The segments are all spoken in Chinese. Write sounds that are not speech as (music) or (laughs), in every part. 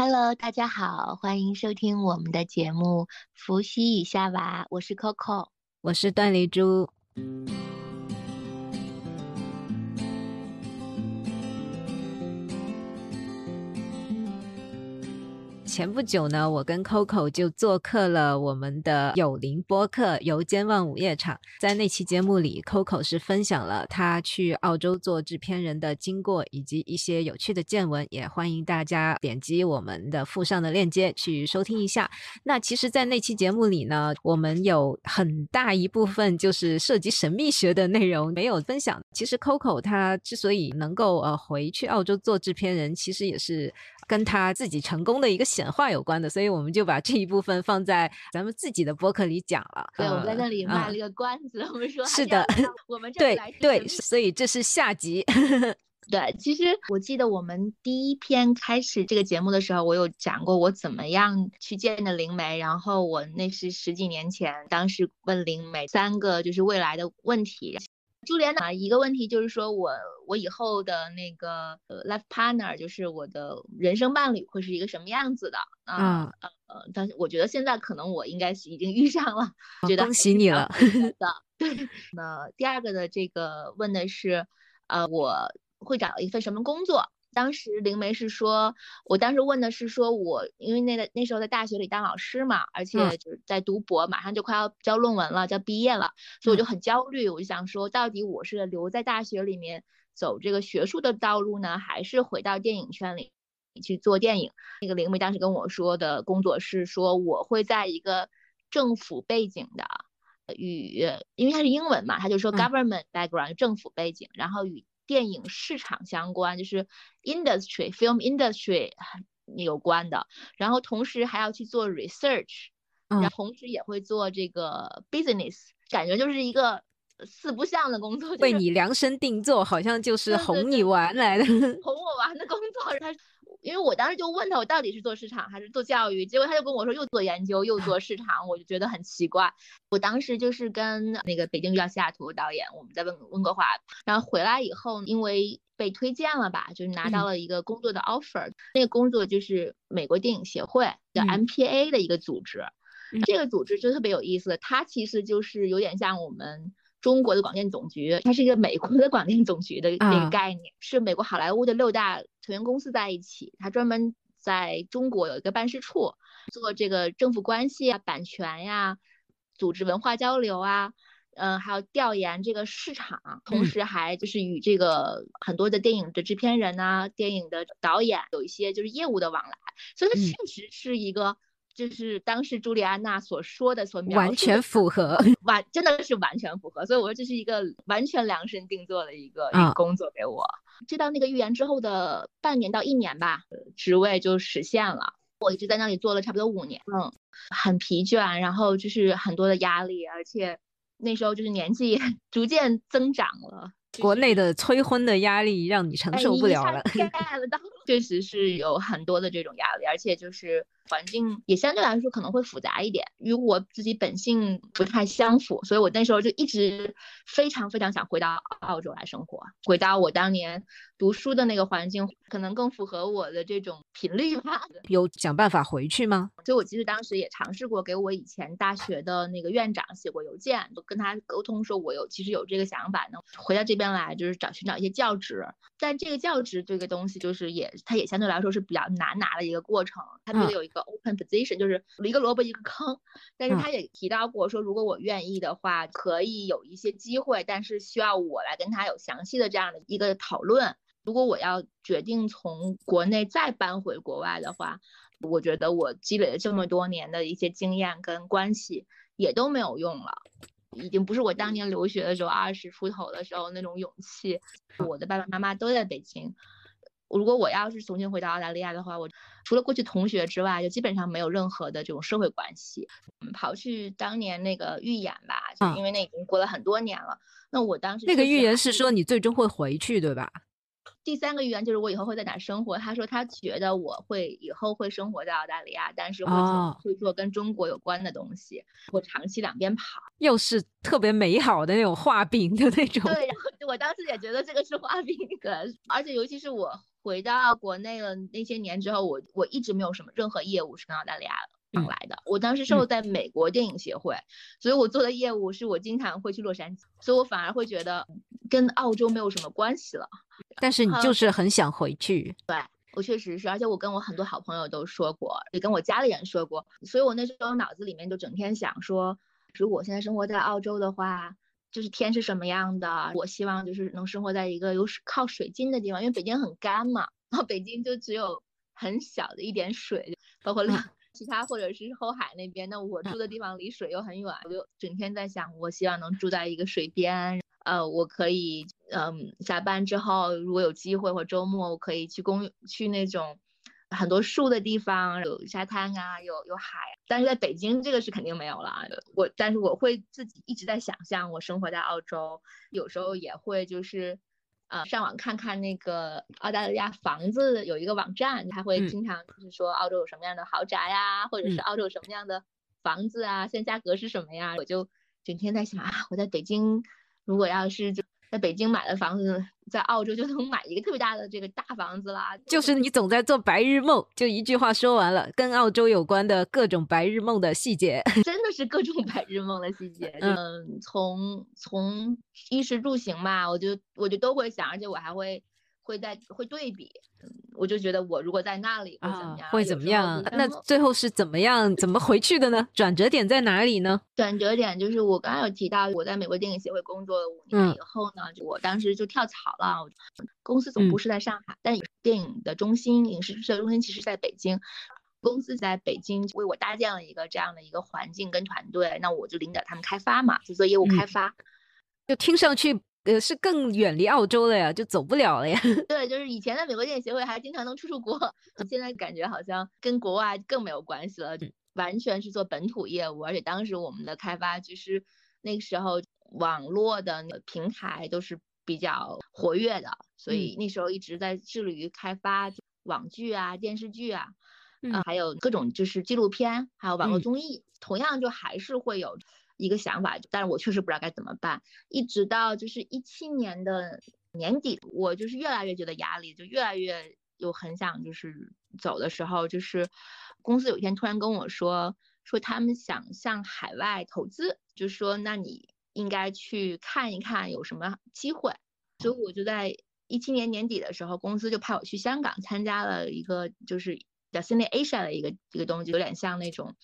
Hello，大家好，欢迎收听我们的节目《伏羲与夏娃》，我是 Coco，我是段丽珠。前不久呢，我跟 Coco 就做客了我们的有灵播客《游间望午夜场》。在那期节目里，Coco 是分享了他去澳洲做制片人的经过，以及一些有趣的见闻。也欢迎大家点击我们的附上的链接去收听一下。那其实，在那期节目里呢，我们有很大一部分就是涉及神秘学的内容没有分享。其实，Coco 他之所以能够呃回去澳洲做制片人，其实也是。跟他自己成功的一个显化有关的，所以我们就把这一部分放在咱们自己的播客里讲了。对，我们在那里卖了一个关子，我们说是的，我们对对，所以这是下集。(laughs) 对，其实我记得我们第一篇开始这个节目的时候，我有讲过我怎么样去见的灵媒，然后我那是十几年前，当时问灵媒三个就是未来的问题。朱莲娜一个问题就是说，我我以后的那个呃 life partner，就是我的人生伴侣会是一个什么样子的啊？呃，但是我觉得现在可能我应该是已经遇上了，觉得恭喜你了。(laughs) 的对。那第二个的这个问的是，呃，我会找一份什么工作？当时灵媒是说，我当时问的是说，我因为那个那时候在大学里当老师嘛，而且就是在读博，马上就快要交论文了，就要毕业了，所以我就很焦虑。我就想说，到底我是留在大学里面走这个学术的道路呢，还是回到电影圈里去做电影？那个灵媒当时跟我说的工作是说，我会在一个政府背景的与，因为它是英文嘛，他就说 government background 政府背景，然后与。电影市场相关，就是 industry film industry 有关的，然后同时还要去做 research，然后同时也会做这个 business，感觉就是一个四不像的工作，为你量身定做，好像就是哄你玩来的，哄我玩的工作，他。因为我当时就问他，我到底是做市场还是做教育？结果他就跟我说，又做研究又做市场，我就觉得很奇怪。我当时就是跟那个北京遇到西雅图导演，我们在温温哥华，然后回来以后，因为被推荐了吧，就是拿到了一个工作的 offer。那个工作就是美国电影协会叫 MPA 的一个组织，这个组织就特别有意思，它其实就是有点像我们。中国的广电总局，它是一个美国的广电总局的那个概念，是美国好莱坞的六大成员公司在一起，它专门在中国有一个办事处，做这个政府关系啊、版权呀、组织文化交流啊，嗯，还有调研这个市场，同时还就是与这个很多的电影的制片人呐、电影的导演有一些就是业务的往来，所以它确实是一个。就是当时朱莉安娜所说的，所完全符合，(laughs) 完真的是完全符合，所以我说这是一个完全量身定做的一个工作给我。接到那个预言之后的半年到一年吧，职位就实现了。我一直在那里做了差不多五年，嗯，很疲倦，然后就是很多的压力，而且那时候就是年纪 (laughs) 逐渐增长了。国内的催婚的压力让你承受不了了，(laughs) 确实是有很多的这种压力，而且就是环境也相对来说可能会复杂一点，与我自己本性不太相符，所以我那时候就一直非常非常想回到澳洲来生活，回到我当年读书的那个环境，可能更符合我的这种频率吧。(laughs) 有想办法回去吗？所以我其实当时也尝试过给我以前大学的那个院长写过邮件，就跟他沟通说，我有其实有这个想法呢，回到这边。来就是找寻找一些教职，但这个教职这个东西就是也，它也相对来说是比较难拿的一个过程。它这里有一个 open position，就是一个萝卜一个坑。但是他也提到过说，如果我愿意的话，可以有一些机会，但是需要我来跟他有详细的这样的一个讨论。如果我要决定从国内再搬回国外的话，我觉得我积累了这么多年的一些经验跟关系也都没有用了。已经不是我当年留学的时候二十出头的时候那种勇气。我的爸爸妈妈都在北京，如果我要是重新回到澳大利亚的话，我除了过去同学之外，就基本上没有任何的这种社会关系。刨去当年那个预言吧，就因为那已经过了很多年了。那我当时那个预言是说你最终会回去，对吧？第三个预言就是我以后会在哪生活。他说他觉得我会以后会生活在澳大利亚，但是会做会做跟中国有关的东西，我长期两边跑，又是特别美好的那种画饼的那种。对，然后我当时也觉得这个是画饼的，而且尤其是我。回到国内了那些年之后，我我一直没有什么任何业务是跟澳大利亚往来的。我当时受在美国电影协会，所以我做的业务是我经常会去洛杉矶，所以我反而会觉得跟澳洲没有什么关系了。但是你就是很想回去，对我确实是，而且我跟我很多好朋友都说过，也跟我家里人说过，所以我那时候脑子里面就整天想说，如果我现在生活在澳洲的话。就是天是什么样的，我希望就是能生活在一个有水靠水近的地方，因为北京很干嘛，然后北京就只有很小的一点水，包括其他或者是后海那边，那我住的地方离水又很远，我就整天在想，我希望能住在一个水边，呃，我可以，嗯，下班之后如果有机会或周末，我可以去公去那种。很多树的地方，有沙滩啊，有有海，但是在北京这个是肯定没有了。我但是我会自己一直在想象我生活在澳洲，有时候也会就是，呃，上网看看那个澳大利亚房子有一个网站，他会经常就是说澳洲有什么样的豪宅呀，或者是澳洲有什么样的房子啊，现在价格是什么呀？我就整天在想啊，我在北京如果要是就。在北京买的房子，在澳洲就能买一个特别大的这个大房子啦。就是你总在做白日梦，就一句话说完了，跟澳洲有关的各种白日梦的细节，(laughs) 真的是各种白日梦的细节。嗯，从从衣食住行吧，我就我就都会想，而且我还会。会在会对比，我就觉得我如果在那里会怎么样？会怎么样？那最后是怎么样？怎么回去的呢？转折点在哪里呢？转折点就是我刚刚有提到，我在美国电影协会工作了五年以后呢，我当时就跳槽了。公司总部是在上海，但电影的中心、影视制作中心其实在北京。公司在北京为我搭建了一个这样的一个环境跟团队，那我就领导他们开发嘛，就做业务开发。就听上去。呃，是更远离澳洲了呀，就走不了了呀。(laughs) 对，就是以前的美国电影协会还经常能出出国，现在感觉好像跟国外更没有关系了，完全是做本土业务。而且当时我们的开发就是那个时候网络的那个平台都是比较活跃的，所以那时候一直在致力于开发网剧啊、电视剧啊，嗯，还有各种就是纪录片，还有网络综艺，同样就还是会有。一个想法，但是我确实不知道该怎么办。一直到就是一七年的年底，我就是越来越觉得压力，就越来越有很想就是走的时候，就是公司有一天突然跟我说，说他们想向海外投资，就说那你应该去看一看有什么机会。所以我就在一七年年底的时候，公司就派我去香港参加了一个就是叫 Cine Asia 的一个一个东西，有点像那种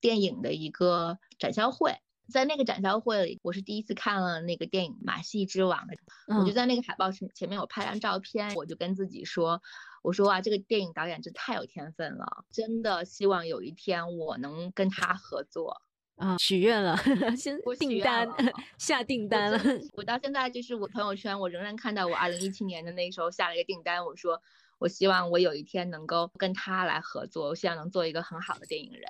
电影的一个展销会。在那个展销会里，我是第一次看了那个电影《马戏之王》的。我就在那个海报前前面，我拍张照片，我就跟自己说：“我说哇，这个电影导演真太有天分了，真的希望有一天我能跟他合作。”啊，许愿了，(laughs) 先订单 (laughs) 下订单了。我到现在就是我朋友圈，我仍然看到我二零一七年的那时候下了一个订单，我说我希望我有一天能够跟他来合作，我希望能做一个很好的电影人。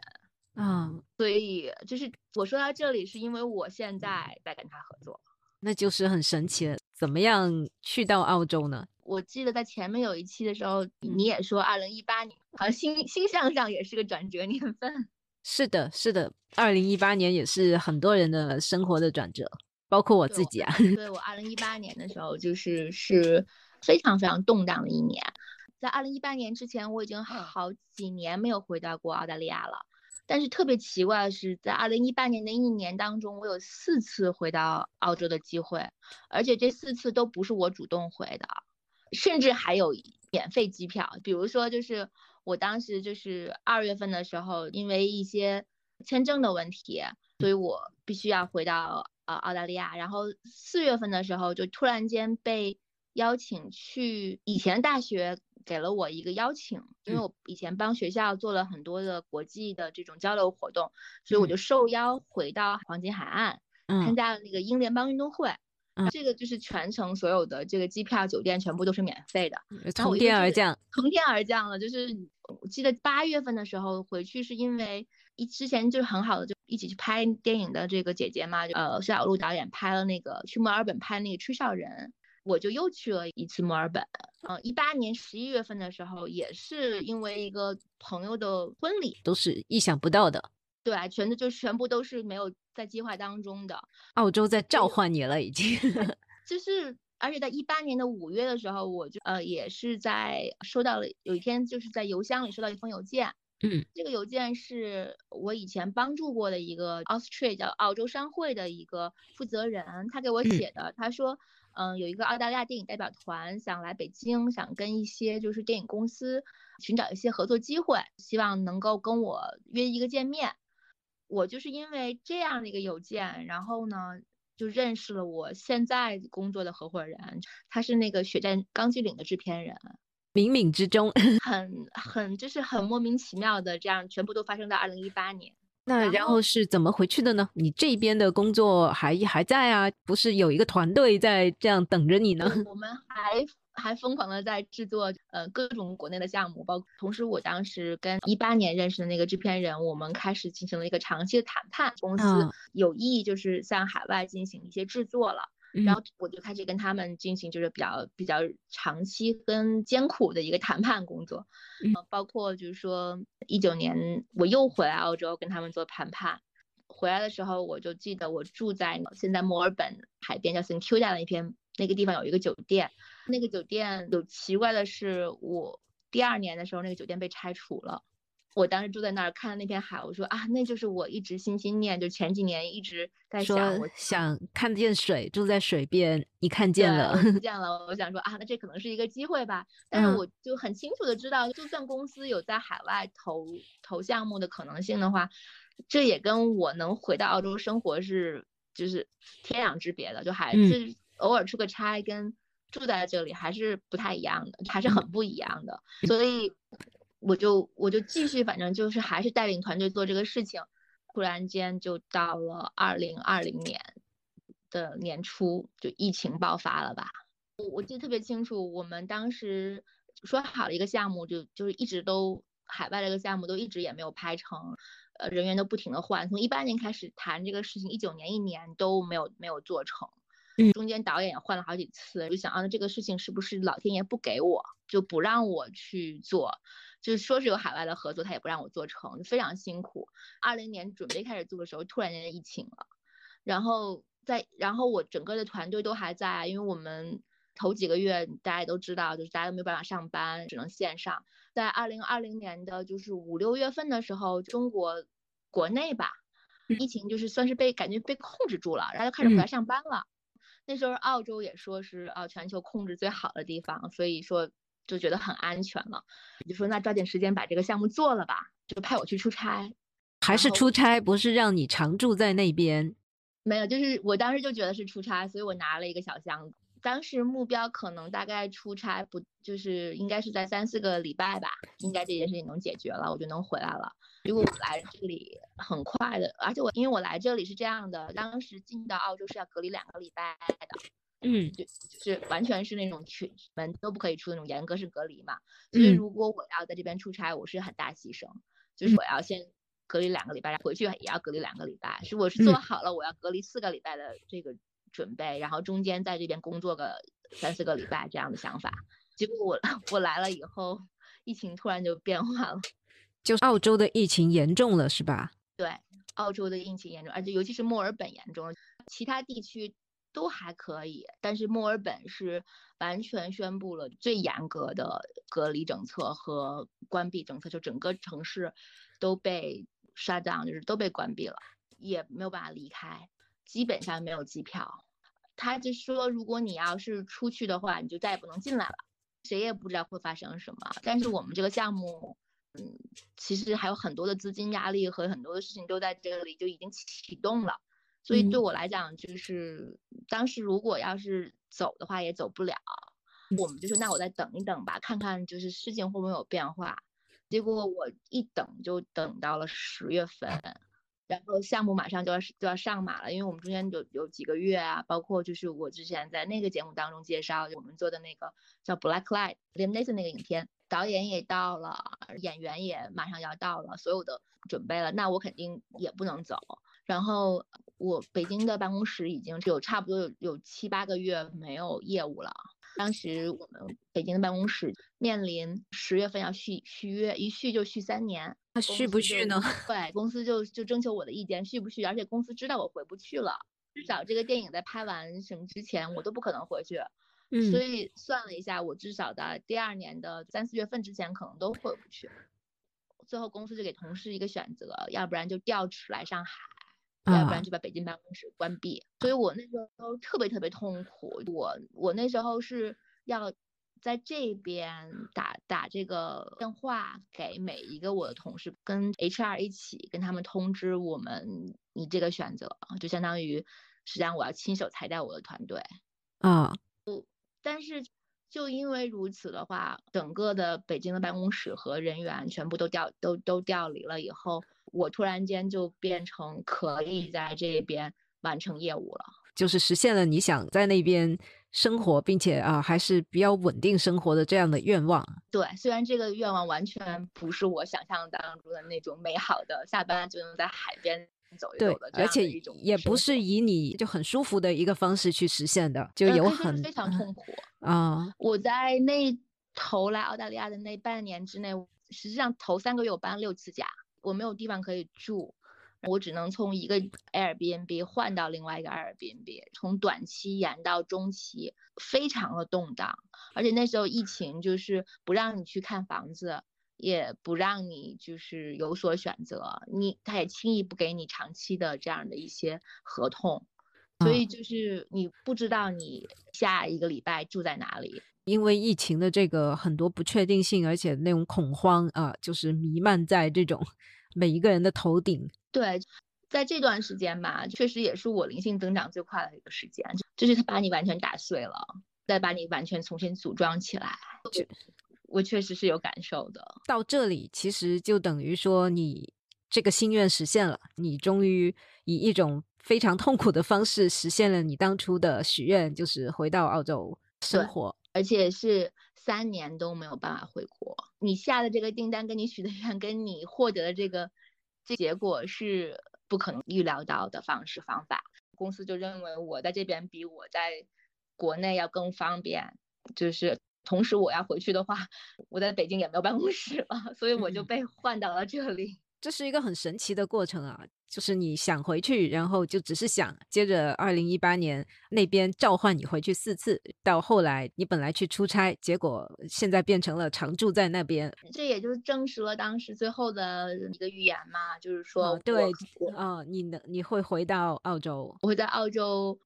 嗯，所以就是我说到这里，是因为我现在在跟他合作，那就是很神奇了。怎么样去到澳洲呢？我记得在前面有一期的时候，你也说二零一八年，好像星星象上也是个转折年份。是的，是的，二零一八年也是很多人的生活的转折，包括我自己啊。对我二零一八年的时候，就是是非常非常动荡的一年。在二零一八年之前，我已经好几年没有回到过澳大利亚了。但是特别奇怪的是，在二零一八年的一年当中，我有四次回到澳洲的机会，而且这四次都不是我主动回的，甚至还有免费机票。比如说，就是我当时就是二月份的时候，因为一些签证的问题，所以我必须要回到呃澳大利亚。然后四月份的时候，就突然间被邀请去以前大学。给了我一个邀请，因为我以前帮学校做了很多的国际的这种交流活动，所以我就受邀回到黄金海岸，参加了那个英联邦运动会。这个就是全程所有的这个机票、酒店全部都是免费的，从天而降，从天而降了。就是我记得八月份的时候回去，是因为一之前就是很好的就一起去拍电影的这个姐姐嘛，呃，肖小璐导演拍了那个去墨尔本拍那个吹哨人。我就又去了一次墨尔本，嗯，一八年十一月份的时候，也是因为一个朋友的婚礼，都是意想不到的，对，全的就全部都是没有在计划当中的。澳洲在召唤你了，已经，(laughs) 就是而且在一八年的五月的时候，我就呃也是在收到了有一天就是在邮箱里收到一封邮件，嗯，这个邮件是我以前帮助过的一个 Australia 叫澳洲商会的一个负责人，他给我写的，他说，嗯，有一个澳大利亚电影代表团想来北京，想跟一些就是电影公司寻找一些合作机会，希望能够跟我约一个见面。我就是因为这样的一个邮件，然后呢。就认识了我现在工作的合伙人，他是那个《血战钢锯岭》的制片人，冥冥之中，(laughs) 很很就是很莫名其妙的，这样全部都发生在二零一八年。那然后是怎么回去的呢？你这边的工作还还在啊？不是有一个团队在这样等着你呢？(laughs) 我们还。还疯狂的在制作呃各种国内的项目，包括同时我当时跟一八年认识的那个制片人，我们开始进行了一个长期的谈判，公司有意就是向海外进行一些制作了，然后我就开始跟他们进行就是比较比较长期跟艰苦的一个谈判工作，包括就是说一九年我又回来澳洲跟他们做谈判，回来的时候我就记得我住在现在墨尔本海边叫 Centuria 的一片那个地方有一个酒店。那个酒店有奇怪的是，我第二年的时候，那个酒店被拆除了。我当时住在那儿看那片海，我说啊，那就是我一直心心念，就前几年一直在想，我想看见水，住在水边，你看见了，看 (laughs) 见了。我想说啊，那这可能是一个机会吧。但是我就很清楚的知道，就算公司有在海外投投项目的可能性的话，这也跟我能回到澳洲生活是就是天壤之别的，就还是偶尔出个差跟。住在这里还是不太一样的，还是很不一样的，所以我就我就继续，反正就是还是带领团队做这个事情。突然间就到了二零二零年的年初，就疫情爆发了吧？我我记得特别清楚，我们当时说好了一个项目，就就是一直都海外的一个项目都一直也没有拍成，呃，人员都不停的换，从一八年开始谈这个事情，一九年一年都没有没有做成。中间导演也换了好几次，就想啊，这个事情是不是老天爷不给我，就不让我去做？就是说是有海外的合作，他也不让我做成，非常辛苦。二零年准备开始做的时候，突然间疫情了，然后在，然后我整个的团队都还在，因为我们头几个月大家也都知道，就是大家都没有办法上班，只能线上。在二零二零年的就是五六月份的时候，中国国内吧，疫情就是算是被感觉被控制住了，然后就开始回来上班了。那时候澳洲也说是啊全球控制最好的地方，所以说就觉得很安全了，就说那抓紧时间把这个项目做了吧，就派我去出差，还是出差，不是让你常住在那边？没有，就是我当时就觉得是出差，所以我拿了一个小箱子。当时目标可能大概出差不就是应该是在三四个礼拜吧，应该这件事情能解决了，我就能回来了。如果我来这里很快的，而且我因为我来这里是这样的，当时进到澳洲是要隔离两个礼拜的，嗯，就就是完全是那种全门都不可以出那种严格式隔离嘛。所以如果我要在这边出差，我是很大牺牲，就是我要先隔离两个礼拜，回去也要隔离两个礼拜，是我是做好了我要隔离四个礼拜的这个。准备，然后中间在这边工作个三四个礼拜这样的想法，结果我我来了以后，疫情突然就变化了，就澳洲的疫情严重了是吧？对，澳洲的疫情严重，而且尤其是墨尔本严重，其他地区都还可以，但是墨尔本是完全宣布了最严格的隔离政策和关闭政策，就整个城市都被 shut down，就是都被关闭了，也没有办法离开。基本上没有机票，他就说，如果你要是出去的话，你就再也不能进来了，谁也不知道会发生什么。但是我们这个项目，嗯，其实还有很多的资金压力和很多的事情都在这里就已经启动了，所以对我来讲，就是当时如果要是走的话也走不了，我们就说那我再等一等吧，看看就是事情会不会有变化。结果我一等就等到了十月份。然后项目马上就要就要上马了，因为我们中间有有几个月啊，包括就是我之前在那个节目当中介绍我们做的那个叫 Black Light Liam Neeson 那个影片，导演也到了，演员也马上要到了，所有的准备了，那我肯定也不能走。然后我北京的办公室已经有差不多有有七八个月没有业务了。当时我们北京的办公室面临十月份要续续约，一续就续三年。那续不续呢？(laughs) 对，公司就就征求我的意见，续不续？而且公司知道我回不去了，至少这个电影在拍完什么之前，我都不可能回去。嗯，所以算了一下，我至少在第二年的三四月份之前可能都回不去。最后公司就给同事一个选择，要不然就调职来上海，要不然就把北京办公室关闭。所以我那时候特别特别痛苦，我我那时候是要在这边打打这个电话给每一个我的同事，跟 HR 一起跟他们通知我们你这个选择，就相当于实际上我要亲手裁掉我的团队啊。但是。就因为如此的话，整个的北京的办公室和人员全部都调都都调离了以后，我突然间就变成可以在这边完成业务了，就是实现了你想在那边生活，并且啊还是比较稳定生活的这样的愿望。对，虽然这个愿望完全不是我想象当中的那种美好的，下班就能在海边。走一走的，而且也不是以你就很舒服的一个方式去实现的，就有很非常痛苦啊！我在那头来澳大利亚的那半年之内，实际上头三个月我搬了六次家，我没有地方可以住，我只能从一个 Airbnb 换到另外一个 Airbnb，从短期延到中期，非常的动荡，而且那时候疫情就是不让你去看房子。也不让你就是有所选择，你他也轻易不给你长期的这样的一些合同，所以就是你不知道你下一个礼拜住在哪里，因为疫情的这个很多不确定性，而且那种恐慌啊，就是弥漫在这种每一个人的头顶。对，在这段时间吧，确实也是我灵性增长最快的一个时间，就是他把你完全打碎了，再把你完全重新组装起来。我确实是有感受的。到这里，其实就等于说你这个心愿实现了，你终于以一种非常痛苦的方式实现了你当初的许愿，就是回到澳洲生活，而且是三年都没有办法回国。你下的这个订单，跟你许的愿，跟你获得的这个这结果是不可能预料到的方式方法。公司就认为我在这边比我在国内要更方便，就是。同时我要回去的话，我在北京也没有办公室了，所以我就被换到了这里。这是一个很神奇的过程啊！就是你想回去，然后就只是想，接着二零一八年那边召唤你回去四次，到后来你本来去出差，结果现在变成了常住在那边。这也就是证实了当时最后的一个预言嘛，就是说，对，啊，你能你会回到澳洲，我会在澳洲。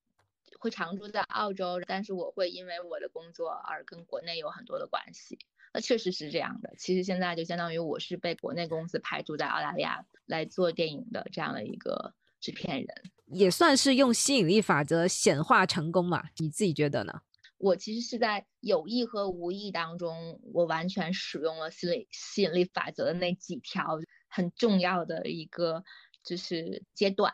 会常住在澳洲，但是我会因为我的工作而跟国内有很多的关系。那确实是这样的。其实现在就相当于我是被国内公司排除在澳大利亚来做电影的这样的一个制片人，也算是用吸引力法则显化成功嘛？你自己觉得呢？我其实是在有意和无意当中，我完全使用了吸引吸引力法则的那几条很重要的一个就是阶段。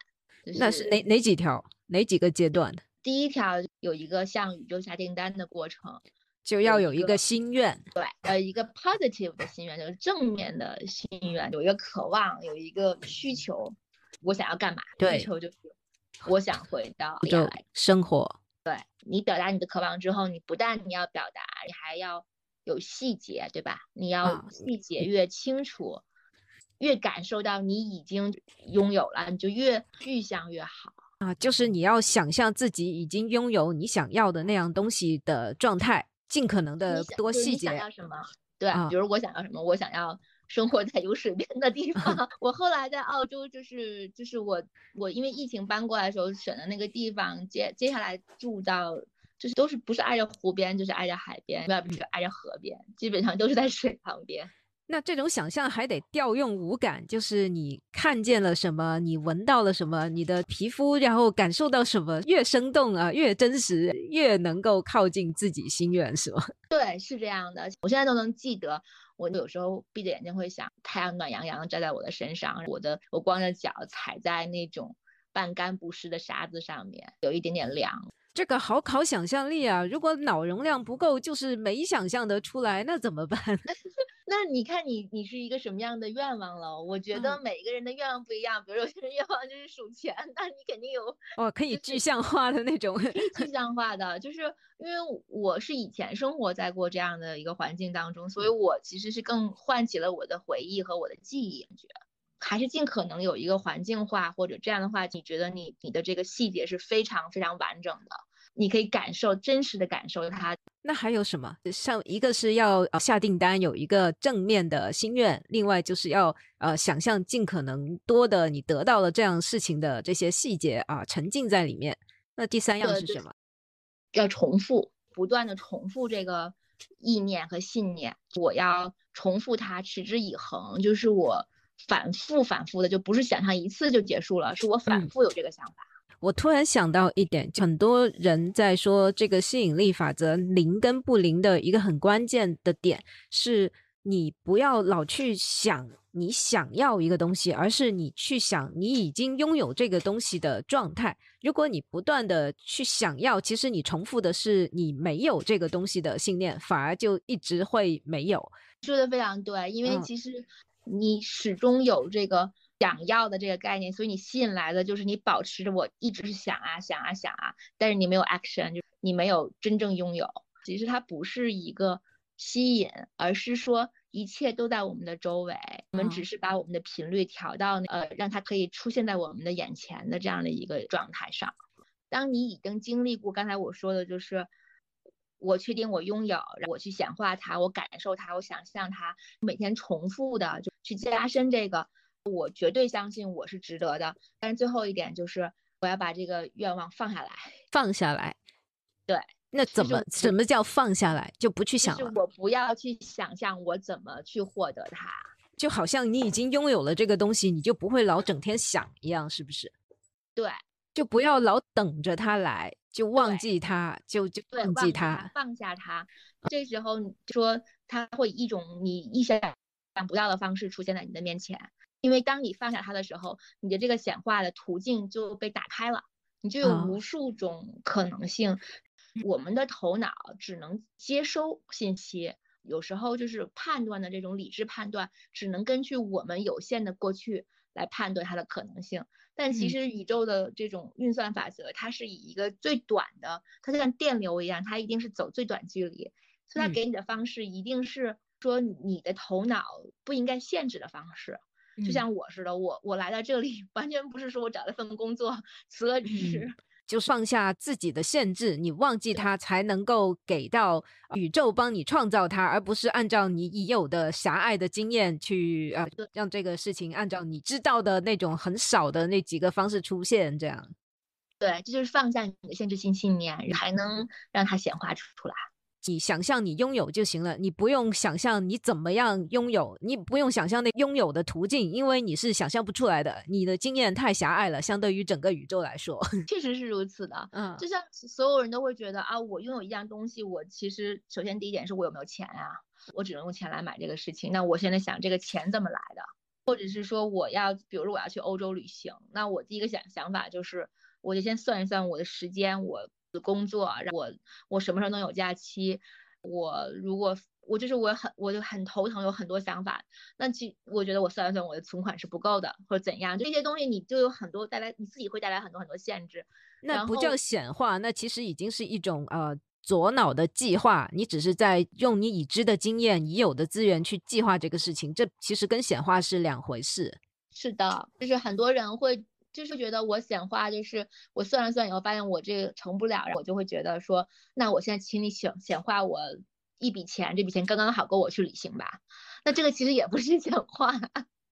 那是哪哪几条？哪几个阶段？第一条有一个向宇宙下订单的过程，就要有一个心愿，对，呃，一个 positive 的心愿，就是正面的心愿，有一个渴望，有一个需求，我想要干嘛？需求就是我想回到来生活。对你表达你的渴望之后，你不但你要表达，你还要有细节，对吧？你要细节越清楚，越感受到你已经拥有了，你就越具象越好。啊，就是你要想象自己已经拥有你想要的那样东西的状态，尽可能的多细节。想要什么？对，比如我想要什么？我想要生活在有水边的地方。(laughs) 我后来在澳洲，就是就是我我因为疫情搬过来的时候选的那个地方，接接下来住到就是都是不是挨着湖边，就是挨着海边，要不是挨着河边，基本上都是在水旁边。那这种想象还得调用五感，就是你看见了什么，你闻到了什么，你的皮肤然后感受到什么，越生动啊，越真实，越能够靠近自己心愿，是吗？(laughs) 对，是这样的。我现在都能记得，我有时候闭着眼睛会想，太阳暖洋洋的照在我的身上，我的我光着脚踩在那种半干不湿的沙子上面，有一点点凉。这个好考想象力啊！如果脑容量不够，就是没想象得出来，那怎么办？(laughs) 那你看你你是一个什么样的愿望了？我觉得每一个人的愿望不一样，比如有些人愿望就是数钱，(laughs) 那你肯定有哦，可以具象化的那种，可以具 (laughs) 象化的，就是因为我是以前生活在过这样的一个环境当中，所以我其实是更唤起了我的回忆和我的记忆，觉还是尽可能有一个环境化，或者这样的话，你觉得你你的这个细节是非常非常完整的。你可以感受真实的感受它。那还有什么？像一个是要下订单，有一个正面的心愿，另外就是要呃想象尽可能多的你得到了这样事情的这些细节啊，沉浸在里面。那第三样是什么？要重复，不断的重复这个意念和信念。我要重复它，持之以恒，就是我反复反复的，就不是想象一次就结束了，是我反复有这个想法。我突然想到一点，很多人在说这个吸引力法则灵跟不灵的一个很关键的点，是你不要老去想你想要一个东西，而是你去想你已经拥有这个东西的状态。如果你不断的去想要，其实你重复的是你没有这个东西的信念，反而就一直会没有。说的非常对，因为其实你始终有这个。想要的这个概念，所以你吸引来的就是你保持着我一直是想啊想啊想啊，但是你没有 action，就你没有真正拥有。其实它不是一个吸引，而是说一切都在我们的周围，我们只是把我们的频率调到呃让它可以出现在我们的眼前的这样的一个状态上。当你已经经历过刚才我说的，就是我确定我拥有，我去显化它，我感受它，我想象它，每天重复的就去加深这个。我绝对相信我是值得的，但是最后一点就是我要把这个愿望放下来，(laughs) 放下来。对，那怎么什么叫放下来？就不去想了。我不要去想象我怎么去获得它，就好像你已经拥有了这个东西，你就不会老整天想一样，是不是？对，就不要老等着它来，就忘记它，就就忘记它，放下它。这时候说它会以一种你意想不到的方式出现在你的面前。因为当你放下它的时候，你的这个显化的途径就被打开了，你就有无数种可能性。我们的头脑只能接收信息，有时候就是判断的这种理智判断，只能根据我们有限的过去来判断它的可能性。但其实宇宙的这种运算法则，它是以一个最短的，它就像电流一样，它一定是走最短距离，所以它给你的方式一定是说你的头脑不应该限制的方式。就像我似的，我我来到这里 (laughs) 完全不是说我找了份工作辞了职，(laughs) 就放下自己的限制，你忘记它才能够给到宇宙帮你创造它，而不是按照你已有的狭隘的经验去呃让这个事情按照你知道的那种很少的那几个方式出现，这样。对，这就是放下你的限制性信念，还能让它显化出出来。你想象你拥有就行了，你不用想象你怎么样拥有，你不用想象那拥有的途径，因为你是想象不出来的。你的经验太狭隘了，相对于整个宇宙来说，(laughs) 确实是如此的。嗯，就像所有人都会觉得啊，我拥有一样东西，我其实首先第一点是我有没有钱啊？我只能用钱来买这个事情。那我现在想这个钱怎么来的？或者是说我要，比如说我要去欧洲旅行，那我第一个想想法就是，我就先算一算我的时间，我。的工作，让我我什么时候能有假期？我如果我就是我很我就很头疼，有很多想法。那其我觉得我算一算，我的存款是不够的，或者怎样？这些东西你就有很多带来，你自己会带来很多很多限制。那不叫显化，那其实已经是一种呃左脑的计划。你只是在用你已知的经验、已有的资源去计划这个事情，这其实跟显化是两回事。是的，就是很多人会。就是觉得我显化，就是我算了算以后发现我这个成不了，然后我就会觉得说，那我现在请你显显化我一笔钱，这笔钱刚刚好够我去旅行吧。那这个其实也不是显化，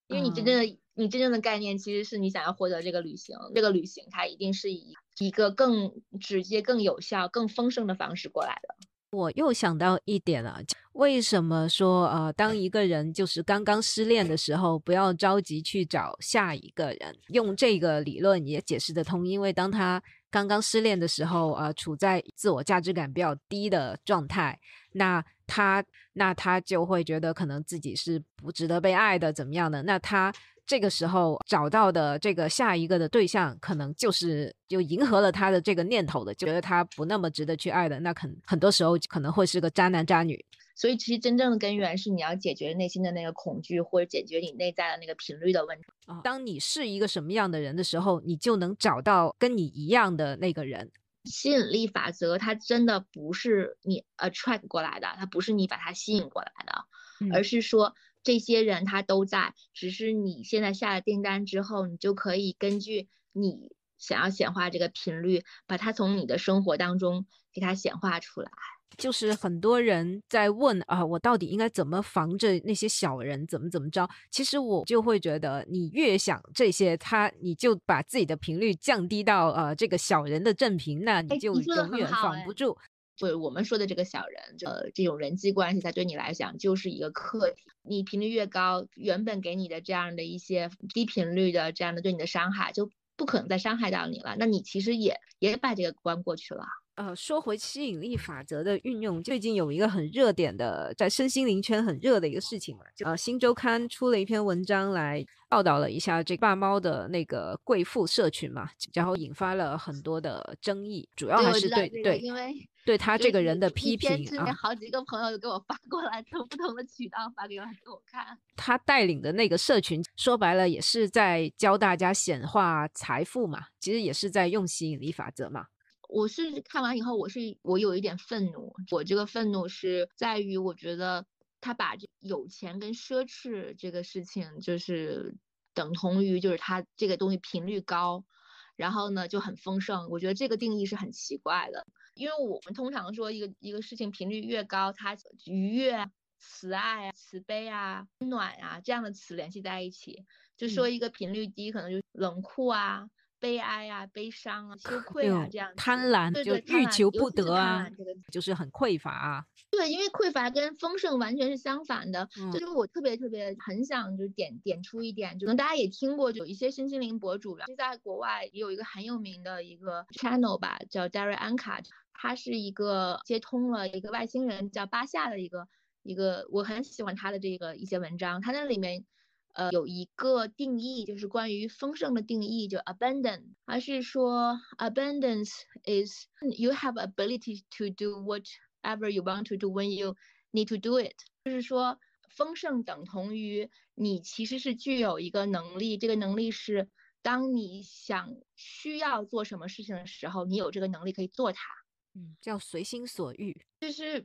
因为你真正的你真正的概念其实是你想要获得这个旅行，这个旅行它一定是以一个更直接、更有效、更丰盛的方式过来的。我又想到一点了，为什么说呃，当一个人就是刚刚失恋的时候，不要着急去找下一个人？用这个理论也解释得通，因为当他刚刚失恋的时候，呃，处在自我价值感比较低的状态，那他那他就会觉得可能自己是不值得被爱的，怎么样的？那他。这个时候找到的这个下一个的对象，可能就是就迎合了他的这个念头的，觉得他不那么值得去爱的，那很很多时候可能会是个渣男渣女。所以其实真正的根源是你要解决内心的那个恐惧，或者解决你内在的那个频率的问题。当你是一个什么样的人的时候，你就能找到跟你一样的那个人。吸引力法则它真的不是你 attract 过来的，它不是你把它吸引过来的，而是说。这些人他都在，只是你现在下了订单之后，你就可以根据你想要显化这个频率，把它从你的生活当中给它显化出来。就是很多人在问啊，我到底应该怎么防着那些小人，怎么怎么着？其实我就会觉得，你越想这些，他你就把自己的频率降低到呃这个小人的正频，那你就永远防不住。就我们说的这个小人，呃，这种人际关系，它对你来讲就是一个课题。你频率越高，原本给你的这样的一些低频率的这样的对你的伤害，就不可能再伤害到你了。那你其实也也把这个关过去了。呃，说回吸引力法则的运用，最近有一个很热点的，在身心灵圈很热的一个事情嘛，就呃，新周刊出了一篇文章来报道了一下这霸猫的那个贵妇社群嘛，然后引发了很多的争议，主要还是对对，因为对他这个人的批评啊，好几个朋友就给我发过来，从不同的渠道发给我给我看。他带领的那个社群，说白了也是在教大家显化财富嘛，其实也是在用吸引力法则嘛。我是看完以后，我是我有一点愤怒。我这个愤怒是在于，我觉得他把这有钱跟奢侈这个事情，就是等同于就是他这个东西频率高，然后呢就很丰盛。我觉得这个定义是很奇怪的，因为我们通常说一个一个事情频率越高，它愉悦、慈爱啊、慈悲啊、温暖啊这样的词联系在一起，就说一个频率低，可能就冷酷啊。悲哀啊，悲伤啊，羞愧啊，这样贪婪就欲求不得啊，就是很匮乏啊。对，因为匮乏跟丰盛完全是相反的。就是我特别特别很想就点点出一点，可能大家也听过，有一些身心灵博主，其实在国外也有一个很有名的一个 channel 吧，叫 Darry Anka，他是一个接通了一个外星人叫巴夏的一个一个，我很喜欢他的这个一些文章，他那里面。呃，有一个定义，就是关于丰盛的定义，就 abundant，还是说 abundance is you have ability to do whatever you want to do when you need to do it，就是说丰盛等同于你其实是具有一个能力，这个能力是当你想需要做什么事情的时候，你有这个能力可以做它，嗯，叫随心所欲。就是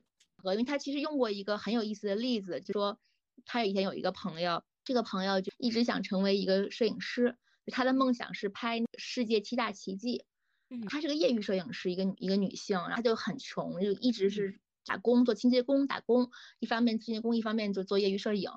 因为他其实用过一个很有意思的例子，就说他以前有一个朋友。这个朋友就一直想成为一个摄影师，他的梦想是拍世界七大奇迹。嗯，他是个业余摄影师，一个一个女性，然后他就很穷，就一直是打工做清洁工，打工一方面清洁工，一方面就做业余摄影。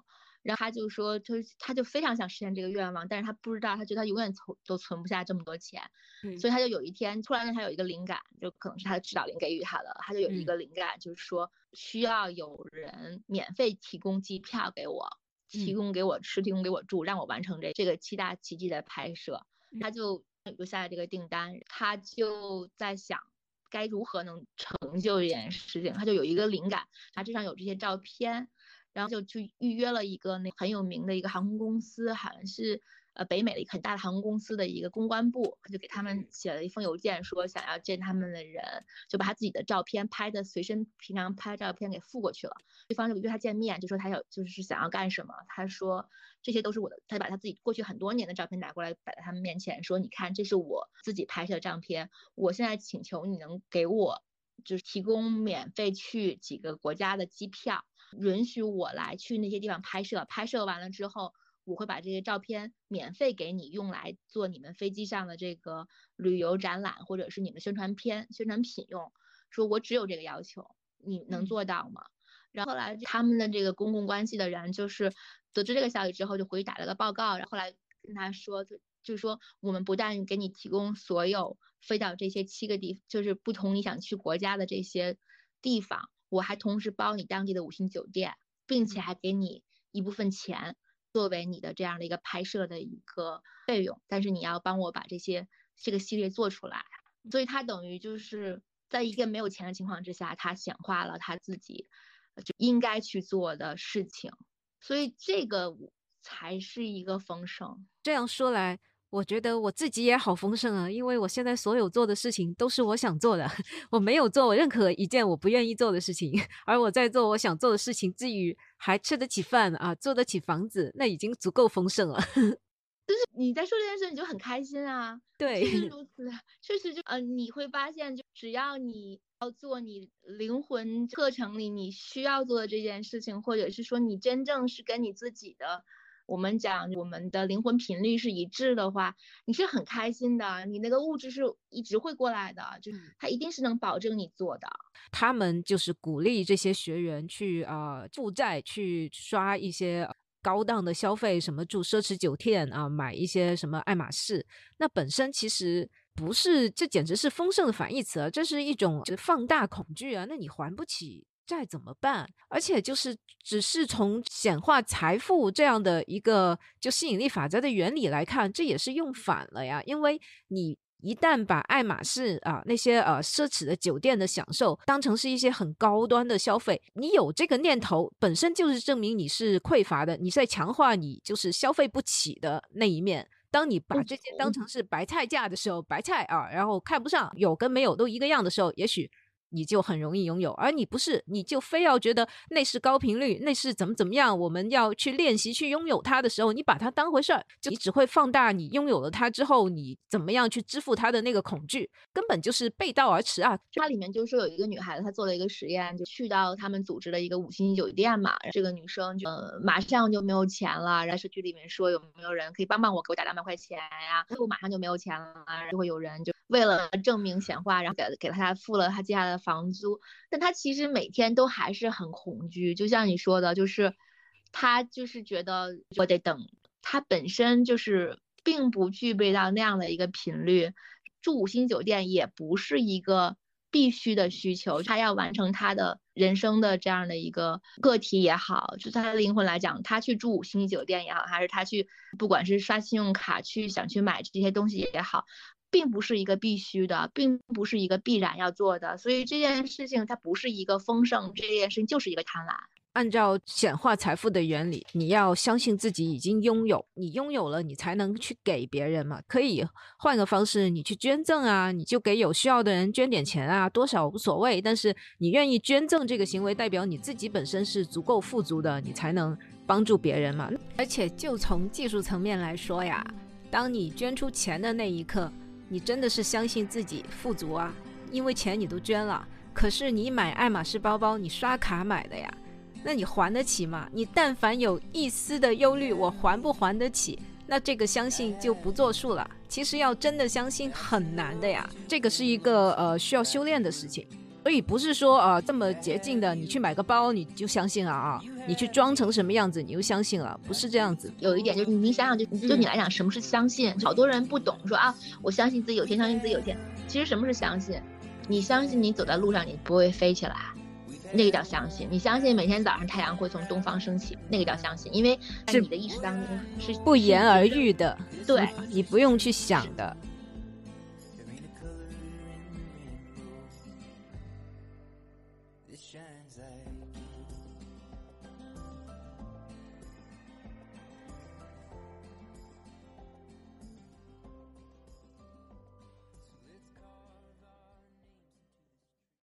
然后他就说，他他就非常想实现这个愿望，但是他不知道，他觉得他永远存都存不下这么多钱。嗯，所以他就有一天突然间他有一个灵感，就可能是他的指导灵给予他的，他就有一个灵感，就是说需要有人免费提供机票给我。提供给我吃，提供给我住，让我完成这这个七大奇迹的拍摄，他就留下了这个订单。他就在想该如何能成就这件事情，他就有一个灵感，他这上有这些照片，然后就去预约了一个那很有名的一个航空公司，好像是。呃，北美的一个很大的航空公司的一个公关部，他就给他们写了一封邮件，说想要见他们的人，就把他自己的照片拍的随身平常拍的照片给附过去了。对方就约他见面，就说他要就是想要干什么。他说这些都是我的，他就把他自己过去很多年的照片拿过来摆在他们面前，说你看这是我自己拍摄的照片，我现在请求你能给我就是提供免费去几个国家的机票，允许我来去那些地方拍摄，拍摄完了之后。我会把这些照片免费给你用来做你们飞机上的这个旅游展览，或者是你们宣传片、宣传品用。说我只有这个要求，你能做到吗？然后后来他们的这个公共关系的人就是得知这个消息之后，就回去打了个报告，然后来跟他说，就就是说我们不但给你提供所有飞到这些七个地，就是不同你想去国家的这些地方，我还同时包你当地的五星酒店，并且还给你一部分钱。作为你的这样的一个拍摄的一个费用，但是你要帮我把这些这个系列做出来，所以他等于就是在一个没有钱的情况之下，他显化了他自己就应该去做的事情，所以这个才是一个丰盛。这样说来。我觉得我自己也好丰盛啊，因为我现在所有做的事情都是我想做的，(laughs) 我没有做我任何一件我不愿意做的事情，而我在做我想做的事情之余，还吃得起饭啊，住得起房子，那已经足够丰盛了。(laughs) 就是你在说这件事，你就很开心啊。对，确实如此，确实就呃，你会发现，就只要你要做你灵魂课程里你需要做的这件事情，或者是说你真正是跟你自己的。我们讲我们的灵魂频率是一致的话，你是很开心的，你那个物质是一直会过来的，就是它一定是能保证你做的。他们就是鼓励这些学员去啊负债，去刷一些高档的消费，什么住奢侈酒店啊，买一些什么爱马仕。那本身其实不是，这简直是丰盛的反义词啊！这是一种放大恐惧啊！那你还不起债怎么办？而且就是只是从显化财富这样的一个就吸引力法则的原理来看，这也是用反了呀，因为你。一旦把爱马仕啊那些呃奢侈的酒店的享受当成是一些很高端的消费，你有这个念头本身就是证明你是匮乏的，你在强化你就是消费不起的那一面。当你把这些当成是白菜价的时候，白菜啊，然后看不上有跟没有都一个样的时候，也许。你就很容易拥有，而你不是，你就非要觉得那是高频率，那是怎么怎么样？我们要去练习去拥有它的时候，你把它当回事儿，就你只会放大你拥有了它之后，你怎么样去支付它的那个恐惧，根本就是背道而驰啊！它里面就是说有一个女孩子，她做了一个实验，就去到他们组织的一个五星级酒店嘛，这个女生就马上就没有钱了，然后社区里面说有没有人可以帮帮我，给我打两百块钱呀？最后马上就没有钱了，就会有人就为了证明显化，然后给给他付了他接下来的。房租，但他其实每天都还是很恐惧，就像你说的，就是他就是觉得我得等，他本身就是并不具备到那样的一个频率，住五星酒店也不是一个必须的需求，他要完成他的人生的这样的一个个体也好，就他的灵魂来讲，他去住五星酒店也好，还是他去不管是刷信用卡去想去买这些东西也好。并不是一个必须的，并不是一个必然要做的，所以这件事情它不是一个丰盛，这件事情就是一个贪婪。按照显化财富的原理，你要相信自己已经拥有，你拥有了，你才能去给别人嘛。可以换个方式，你去捐赠啊，你就给有需要的人捐点钱啊，多少无所谓。但是你愿意捐赠这个行为，代表你自己本身是足够富足的，你才能帮助别人嘛。而且就从技术层面来说呀，当你捐出钱的那一刻。你真的是相信自己富足啊？因为钱你都捐了，可是你买爱马仕包包，你刷卡买的呀，那你还得起吗？你但凡有一丝的忧虑，我还不还得起？那这个相信就不作数了。其实要真的相信很难的呀，这个是一个呃需要修炼的事情。所以不是说啊这么捷径的，你去买个包你就相信了啊？你去装成什么样子你又相信了？不是这样子。有一点就是你想想，就就你来讲，什么是相信？好多人不懂，说啊，我相信自己有天，相信自己有天。其实什么是相信？你相信你走在路上你不会飞起来，那个叫相信。你相信每天早上太阳会从东方升起，那个叫相信。因为在你的意识当中是不言而喻的，对你不用去想的。